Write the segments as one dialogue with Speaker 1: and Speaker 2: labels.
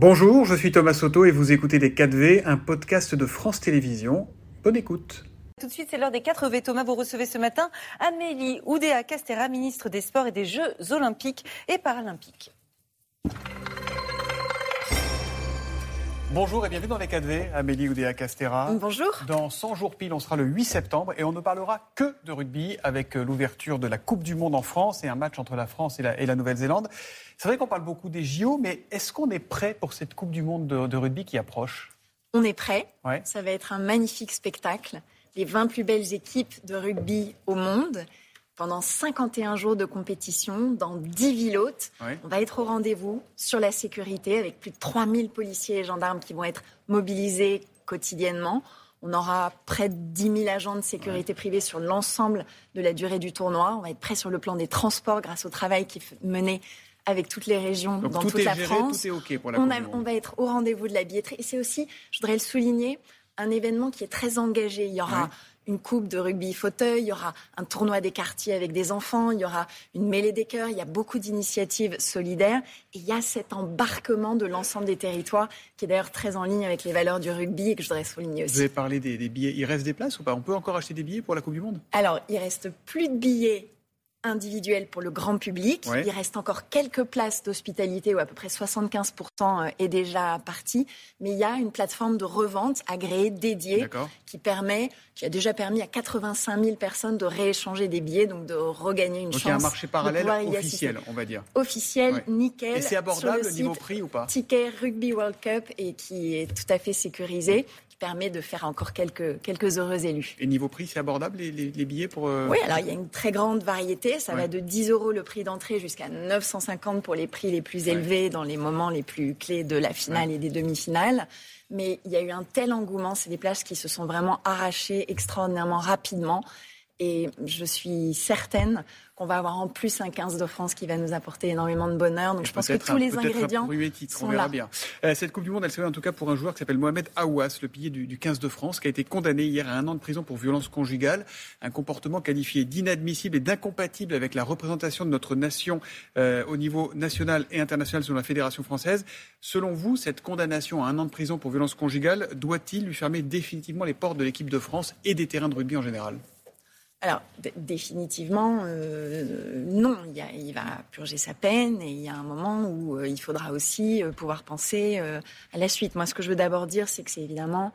Speaker 1: Bonjour, je suis Thomas Soto et vous écoutez Les 4V, un podcast de France Télévisions. Bonne écoute.
Speaker 2: Tout de suite, c'est l'heure des 4 V. Thomas, vous recevez ce matin Amélie Oudéa Castera, ministre des Sports et des Jeux Olympiques et Paralympiques.
Speaker 1: Bonjour et bienvenue dans les 4V, Amélie Oudéa Castera.
Speaker 2: Bonjour.
Speaker 1: Dans 100 jours pile, on sera le 8 septembre et on ne parlera que de rugby avec euh, l'ouverture de la Coupe du Monde en France et un match entre la France et la, Nouvelle-Zélande. C'est vrai qu'on parle beaucoup des JO, mais est-ce qu'on est prêt pour cette Coupe du Monde de, de rugby qui approche?
Speaker 3: On est prêt.
Speaker 1: Ouais.
Speaker 3: Ça va être un magnifique spectacle. Les 20 plus belles équipes de rugby au monde pendant 51 jours de compétition dans 10 villes hôtes.
Speaker 1: Ouais.
Speaker 3: On va être au rendez-vous sur la sécurité avec plus de 3000 policiers et gendarmes qui vont être mobilisés quotidiennement. On aura près de 10 000 agents de sécurité privée sur l'ensemble de la durée du tournoi. On va être prêt sur le plan des transports grâce au travail qui est mené avec toutes les régions
Speaker 1: Donc
Speaker 3: dans
Speaker 1: tout
Speaker 3: toute la
Speaker 1: géré,
Speaker 3: France.
Speaker 1: tout est OK pour la
Speaker 3: On, a- va être au rendez-vous de la billetterie. Et c'est aussi, je voudrais le souligner, un événement qui est très engagé. Il y aura. Une coupe de rugby fauteuil, il y aura un tournoi des quartiers avec des enfants, il y aura une mêlée des cœurs, il y a beaucoup d'initiatives solidaires. Et il y a cet embarquement de l'ensemble des territoires qui est d'ailleurs très en ligne avec les valeurs du rugby et que je voudrais souligner
Speaker 1: Vous
Speaker 3: aussi.
Speaker 1: avez parlé des, des billets. Il reste des places ou pas? On peut encore acheter des billets pour la Coupe du Monde?
Speaker 3: Alors, il reste plus de billets individuels pour le grand public.
Speaker 1: Ouais.
Speaker 3: Il reste encore quelques places d'hospitalité où à peu près 75% est déjà parti. Mais il y a une plateforme de revente agréée dédiée qui permet, qui a déjà permis à 85 000 personnes de rééchanger des billets, donc de regagner une
Speaker 1: Donc
Speaker 3: chance.
Speaker 1: il y a un marché parallèle officiel, on va dire.
Speaker 3: Officiel,
Speaker 1: Ouais.
Speaker 3: nickel.
Speaker 1: Et c'est abordable
Speaker 3: le
Speaker 1: niveau prix ou pas?
Speaker 3: Ticket Rugby World Cup et qui est tout à fait sécurisé, permet de faire encore quelques, quelques heureux élus.
Speaker 1: Et niveau prix, c'est abordable les, les- les billets pour. euh,
Speaker 3: Oui, alors il y a une très grande variété. Ça
Speaker 1: Ouais.
Speaker 3: va de 10 euros le prix d'entrée jusqu'à 950 pour les prix les plus
Speaker 1: Ouais.
Speaker 3: élevés dans les moments les plus clés de la finale et des demi-finales. Mais il y a eu un tel engouement. C'est des plages qui se sont vraiment arrachées extraordinairement rapidement. Et je suis certaine qu'on va avoir en plus un 15 de France qui va nous apporter énormément de bonheur. Donc je pense que tous
Speaker 1: un-
Speaker 3: les ingrédients
Speaker 1: on verra
Speaker 3: là.
Speaker 1: bien. Euh, cette Coupe du Monde, elle se fait en tout cas pour un joueur qui s'appelle Mohamed Aouas, le pilier du, du 15 de France, qui a été condamné hier à un an de prison pour violence conjugale, un comportement qualifié d'inadmissible et d'incompatible avec la représentation de notre nation euh, au niveau national et international selon la Fédération française. Selon vous, cette condamnation à un an de prison pour violence conjugale doit-il lui fermer définitivement les portes de l'équipe de France et des terrains de rugby en général?
Speaker 3: Alors, définitivement, euh, non. Il, y a- il va purger sa peine et il y a un moment où euh, il faudra aussi euh, pouvoir penser à la suite. Moi, ce que je veux d'abord dire, c'est que c'est évidemment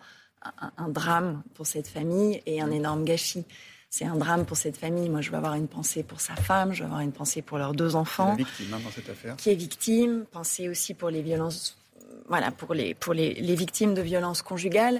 Speaker 3: un, un drame pour cette famille et un énorme gâchis. C'est un drame pour cette famille. Moi, je veux avoir une pensée pour sa femme, je veux avoir une pensée pour leurs deux
Speaker 1: C'est la
Speaker 3: enfants
Speaker 1: victime hein, dans cette affaire.
Speaker 3: qui est victime, penser aussi pour les violences, voilà, pour les, pour les, les victimes de violences conjugales.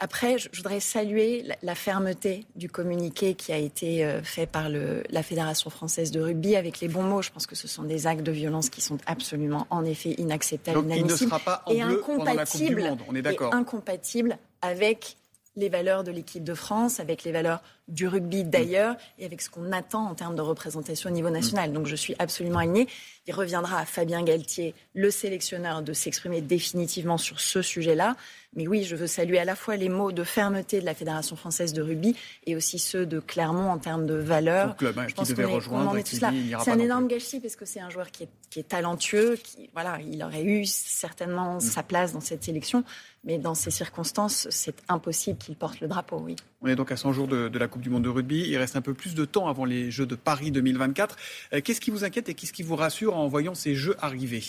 Speaker 3: Après, je, voudrais saluer la, fermeté du communiqué qui a été euh, fait par le, la Fédération française de rugby avec les bons mots. Je pense que ce sont des actes de violence qui sont absolument, en effet, inacceptables,
Speaker 1: Donc il ne
Speaker 3: inadmissibles
Speaker 1: sera pas en
Speaker 3: et
Speaker 1: bleu pendant la Coupe du
Speaker 3: incompatibles
Speaker 1: Monde, on est
Speaker 3: et
Speaker 1: d'accord.
Speaker 3: incompatible avec les valeurs de l'équipe de France, avec les valeurs du rugby d'ailleurs et avec ce qu'on attend en termes de représentation au niveau national. Donc je suis absolument alignée. Il reviendra à Fabien Galtier, le sélectionneur, de s'exprimer définitivement sur ce sujet-là. Mais oui, je veux saluer à la fois les mots de fermeté de la Fédération française de rugby et aussi ceux de Clermont en termes de
Speaker 1: club, hein,
Speaker 3: Je pense qu'on
Speaker 1: rejoindre
Speaker 3: est C'est un énorme gâchis parce que c'est un joueur qui est, qui est talentueux, qui voilà, il aurait eu certainement
Speaker 1: Mm.
Speaker 3: sa place dans cette sélection, mais dans ces circonstances, c'est impossible qu'il porte le drapeau. Oui.
Speaker 1: On est donc à 100 jours de, de la Coupe du Monde de rugby. Il reste un peu plus de temps avant les Jeux de Paris 2024. Euh, qu'est-ce qui vous inquiète et qu'est-ce qui vous rassure en voyant ces Jeux arriver?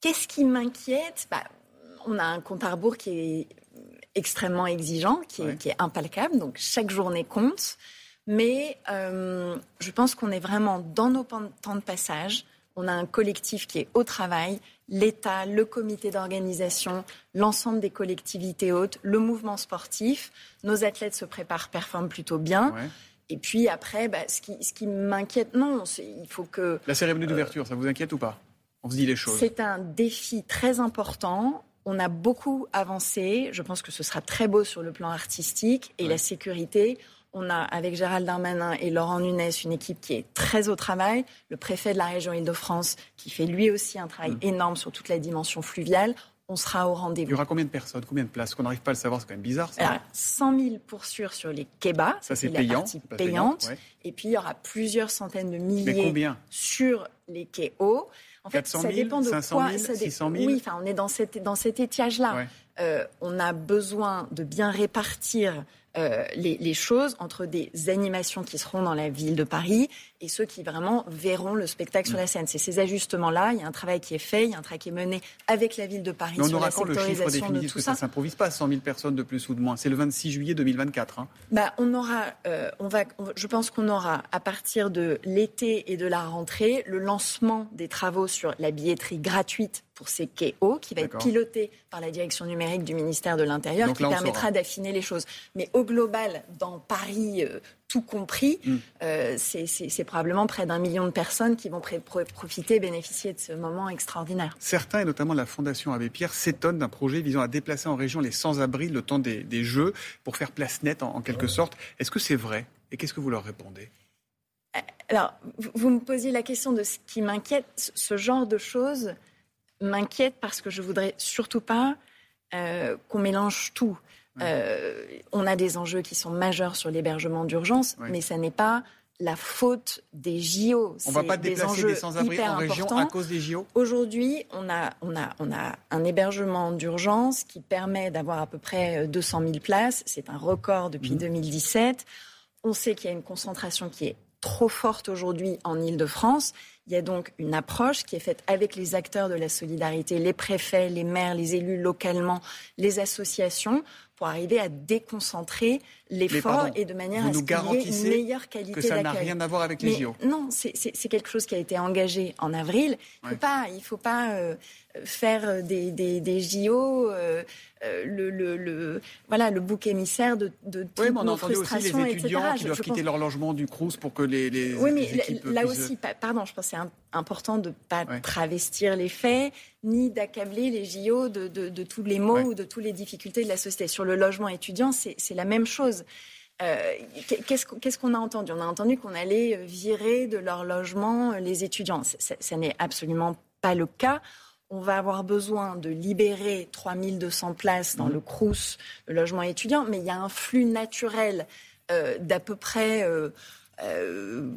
Speaker 3: Qu'est-ce qui m'inquiète? Bah, On a un compte à rebours qui est extrêmement exigeant, qui est,
Speaker 1: Ouais.
Speaker 3: qui est impalpable, donc chaque journée compte. Mais euh, je pense qu'on est vraiment dans nos temps de passage. On a un collectif qui est au travail, l'État, le comité d'organisation, l'ensemble des collectivités hautes, le mouvement sportif. Nos athlètes se préparent, performent plutôt bien.
Speaker 1: Ouais.
Speaker 3: Et puis après, bah, ce qui, ce qui m'inquiète, non, il faut que
Speaker 1: La cérémonie d'ouverture, ça vous inquiète ou pas? On se dit les choses.
Speaker 3: c'est un défi très important. On a beaucoup avancé. Je pense que ce sera très beau sur le plan artistique et
Speaker 1: Ouais.
Speaker 3: la sécurité. On a, avec Gérald Darmanin et Laurent Nunes, une équipe qui est très au travail. Le préfet de la région Île-de-France, qui fait lui aussi un travail
Speaker 1: Mm.
Speaker 3: énorme sur toute la dimension fluviale. on sera au rendez-vous.
Speaker 1: Il y aura combien de personnes, combien de places? Qu'on n'arrive pas à le savoir, c'est quand même bizarre. Ça.
Speaker 3: Alors, 100 000 pour sûr sur les quais-bas.
Speaker 1: Ça, c'est payant.
Speaker 3: La payante. Et puis, il y aura plusieurs centaines de milliers sur les quais hauts.
Speaker 1: En fait, ça dépend de 500 000,
Speaker 3: quoi.
Speaker 1: 600 000
Speaker 3: Oui, enfin, on est dans, cette, dans cet étiage-là. Euh, on a besoin de bien répartir euh, les, choses entre des animations qui seront dans la ville de Paris et ceux qui vraiment verront le spectacle sur la scène. C'est ces ajustements-là. Il y a un travail qui est fait, il y a un travail qui est mené avec la ville de Paris
Speaker 1: Mais on
Speaker 3: sur
Speaker 1: aura
Speaker 3: la
Speaker 1: quand le chiffre définitif que ça ne s'improvise pas, 100 000 personnes de plus ou de moins. C'est le 26 juillet 2024. Hein.
Speaker 3: Bah, on aura, euh, on va, je pense qu'on aura à partir de l'été et de la rentrée le lancement des travaux sur la billetterie gratuite pour ces quais hauts, qui va être piloté par la direction numérique du ministère de l'Intérieur, qui permettra d'affiner les choses. Mais au global, dans Paris, euh, tout compris, mm. euh, c'est probablement près d'un million de personnes qui vont profiter, bénéficier de ce moment extraordinaire.
Speaker 1: Certains, et notamment la Fondation Abbé Pierre, s'étonnent d'un projet visant à déplacer en région les sans-abri le temps des, Jeux pour faire place nette en, quelque sorte. Est-ce que c'est vrai? Et qu'est-ce que vous leur répondez?
Speaker 3: Euh, alors, vous me posiez la question de ce qui m'inquiète. Ce genre de choses m'inquiète parce que je voudrais surtout pas euh, qu'on mélange tout. Euh, on a des enjeux qui sont majeurs sur l'hébergement d'urgence, mais ça n'est pas la faute des JO.
Speaker 1: On ne va pas déplacer des sans-abri en région à cause des JO
Speaker 3: Aujourd'hui, on a, on, a, on a un hébergement d'urgence qui permet d'avoir à peu près 200 000 places. C'est un record depuis 2017. Mhm. On sait qu'il y a une concentration qui est trop forte aujourd'hui en Ile-de-France. Il y a donc une approche qui est faite avec les acteurs de la solidarité, les préfets, les maires, les élus localement, les associations, pour arriver à déconcentrer l'effort et de manière à ce qu'il y ait une meilleure qualité d'accueil.
Speaker 1: Que ça n'a rien à voir avec les JO.
Speaker 3: Non, c'est quelque chose qui a été engagé en avril. Il ne faut pas, il faut pas euh, faire des, des, des JO euh, euh, le, le, le, voilà, le bouc émissaire de, de toutes oui, mais on entendu aussi les
Speaker 1: étudiants qui doivent quitter leur logement du Crous pour que les, les
Speaker 3: Oui, mais là, aussi, pardon, je pense que c'est important de ne pas travestir les faits, ni d'accabler les JO de, de, de, tous les maux ou de toutes les difficultés de la société. Sur le logement étudiant, c'est la même chose. Euh, Qu'est-ce qu'on a entendu? On a entendu qu'on allait virer de leur logement les étudiants. Ça n'est absolument pas le cas on va avoir besoin de libérer 3200 places dans mmh. le CRUS, le logement étudiant, mais il y a un flux naturel euh, d'à peu près euh, euh,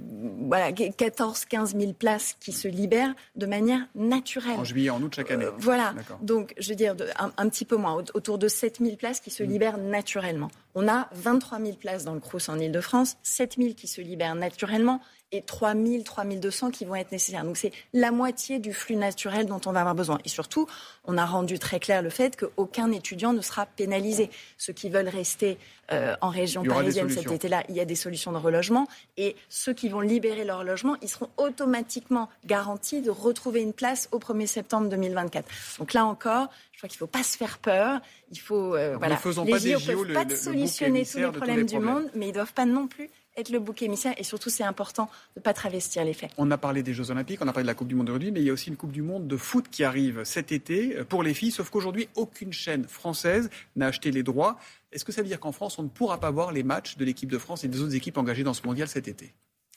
Speaker 3: voilà, 14-15 000 places qui se libèrent de manière naturelle.
Speaker 1: En juillet, en août chaque année.
Speaker 3: voilà. Donc, je veux dire, un, petit peu moins, autour de 7 000 places qui se mmh. libèrent naturellement. On a 23 000 places dans le CRUS en Ile-de-France, 7 000 qui se libèrent naturellement et 3 000, 3 200 qui vont être nécessaires. Donc c'est la moitié du flux naturel dont on va avoir besoin. Et surtout, on a rendu très clair le fait qu'aucun étudiant ne sera pénalisé. Ceux qui veulent rester euh, en région parisienne cet été-là, il y a des solutions de relogement. Et ceux qui vont libérer leur logement, ils seront automatiquement garantis de retrouver une place au 1er septembre 2024. Donc là encore, crois qu'il ne faut pas se faire peur. Il faut,
Speaker 1: euh, voilà. les
Speaker 3: JO ne peuvent pas solutionner tous les problèmes du monde, mais ils ne doivent pas non plus être le bouc émissaire et surtout c'est important de ne pas travestir les faits.
Speaker 1: On a parlé des Jeux Olympiques, on a parlé de la Coupe du Monde de rugby, mais il y a aussi une Coupe du Monde de foot qui arrive cet été euh, pour les filles, sauf qu'aujourd'hui aucune chaîne française n'a acheté les droits. Est-ce que ça veut dire qu'en France on ne pourra pas voir les matchs de l'équipe de France et des autres équipes engagées dans ce mondial cet été?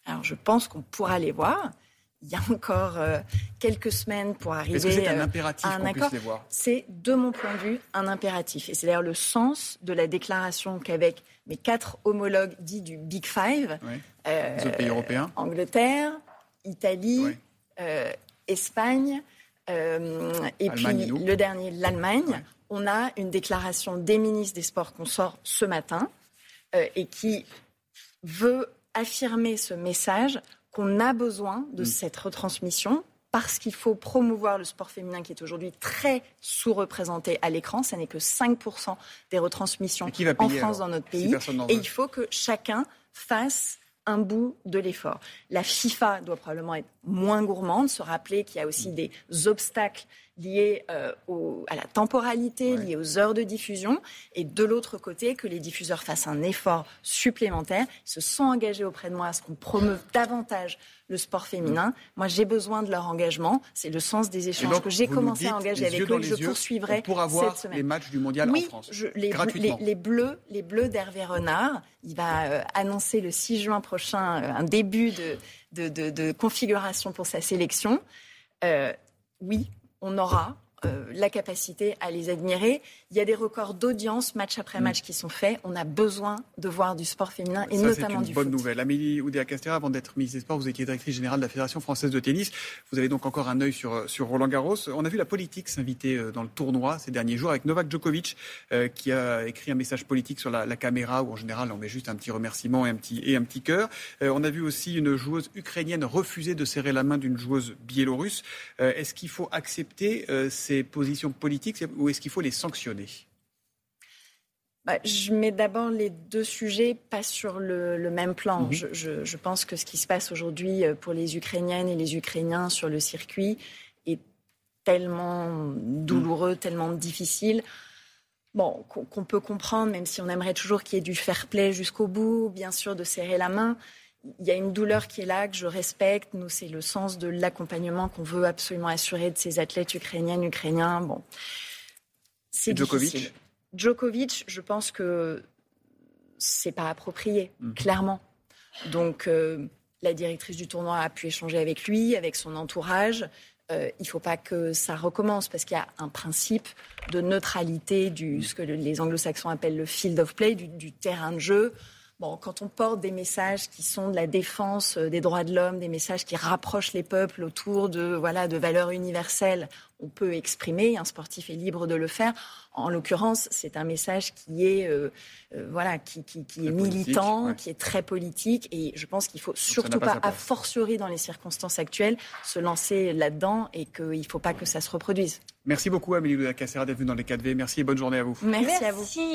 Speaker 3: Alors je pense qu'on pourra les voir il y a encore euh, quelques semaines pour arriver
Speaker 1: Est-ce que c'est un euh, impératif à un accord.
Speaker 3: C'est, de mon point de vue, un impératif. Et c'est d'ailleurs le sens de la déclaration qu'avec mes quatre homologues dits du Big Five,
Speaker 1: euh, pays européens.
Speaker 3: Angleterre, Italie, Espagne, et puis le dernier, l'Allemagne, on a une déclaration des ministres des Sports qu'on sort ce matin et qui veut affirmer ce message qu'on a besoin de mm. cette retransmission parce qu'il faut promouvoir le sport féminin qui est aujourd'hui très sous-représenté à l'écran. Ça n'est que 5% des retransmissions en France dans notre pays. Et il faut que chacun fasse un bout de l'effort. La FIFA doit probablement être moins gourmande, se rappeler qu'il y a aussi mm. des obstacles liés euh, à la temporalité, liés aux heures de diffusion, et de l'autre côté, que les diffuseurs fassent un effort supplémentaire, se sont engagés auprès de moi à ce qu'on promeuve davantage le sport féminin. Mm. Moi, j'ai besoin de leur engagement. C'est le sens des échanges que j'ai commencé à engager avec eux, que je poursuivrai
Speaker 1: pour avoir cette semaine. les matchs du mondial
Speaker 3: en
Speaker 1: France.
Speaker 3: les, les, bleus, les bleus d'Hervé Renard. Il va euh, annoncer le 6 juin prochain euh, un début de, de, configuration pour sa sélection. oui, on aura euh, la capacité à les admirer. Il y a des records d'audience match après match qui sont faits. On a besoin de voir du sport féminin et notamment
Speaker 1: du
Speaker 3: foot.
Speaker 1: bonne nouvelle. Amélie Oudéa-Castéra, avant d'être ministre des Sports, vous étiez directrice générale de la Fédération française de tennis. Vous avez donc encore un œil sur, sur Roland Garros. On a vu la politique s'inviter dans le tournoi ces derniers jours avec Novak Djokovic qui a écrit un message politique sur la, la, caméra où en général on met juste un petit remerciement et un petit, et un petit cœur. on a vu aussi une joueuse ukrainienne refuser de serrer la main d'une joueuse biélorusse. Est-ce qu'il faut accepter ces positions politiques ou est-ce qu'il faut les sanctionner?
Speaker 3: Bah, je mets d'abord les deux sujets pas sur le, le même plan.
Speaker 1: Mhm.
Speaker 3: je, je, je, pense que ce qui se passe aujourd'hui pour les Ukrainiennes et les Ukrainiens sur le circuit est tellement douloureux, mmh. tellement difficile. Bon, qu'on peut comprendre, même si on aimerait toujours qu'il y ait du fair play jusqu'au bout, bien sûr, de serrer la main. Il y a une douleur qui est là, que je respecte. Nous, c'est le sens de l'accompagnement qu'on veut absolument assurer de ces athlètes ukrainiennes, ukrainiens. Bon, c'est
Speaker 1: Djokovic.
Speaker 3: Djokovic, je pense que c'est pas approprié, mmh. clairement. Donc, euh, la directrice du tournoi a pu échanger avec lui, avec son entourage. Euh, il ne faut pas que ça recommence parce qu'il y a un principe de neutralité du ce que les anglo-saxons appellent le field of play, du, du terrain de jeu. Bon, quand on porte des messages qui sont de la défense des droits de l'homme, des messages qui rapprochent les peuples autour de voilà de valeurs universelles, on peut exprimer. Un sportif est libre de le faire. En l'occurrence, c'est un message qui est euh, euh, voilà qui, qui, qui est militant,
Speaker 1: ouais.
Speaker 3: qui est très politique, et je pense qu'il faut surtout pas,
Speaker 1: pas
Speaker 3: a fortiori dans les circonstances actuelles, se lancer là-dedans et qu'il ne faut pas que ça se reproduise.
Speaker 1: Merci beaucoup Amélie de la Cassera d'être venue dans les 4V. Merci et bonne journée à vous.
Speaker 3: Merci,
Speaker 2: Merci.
Speaker 3: à vous.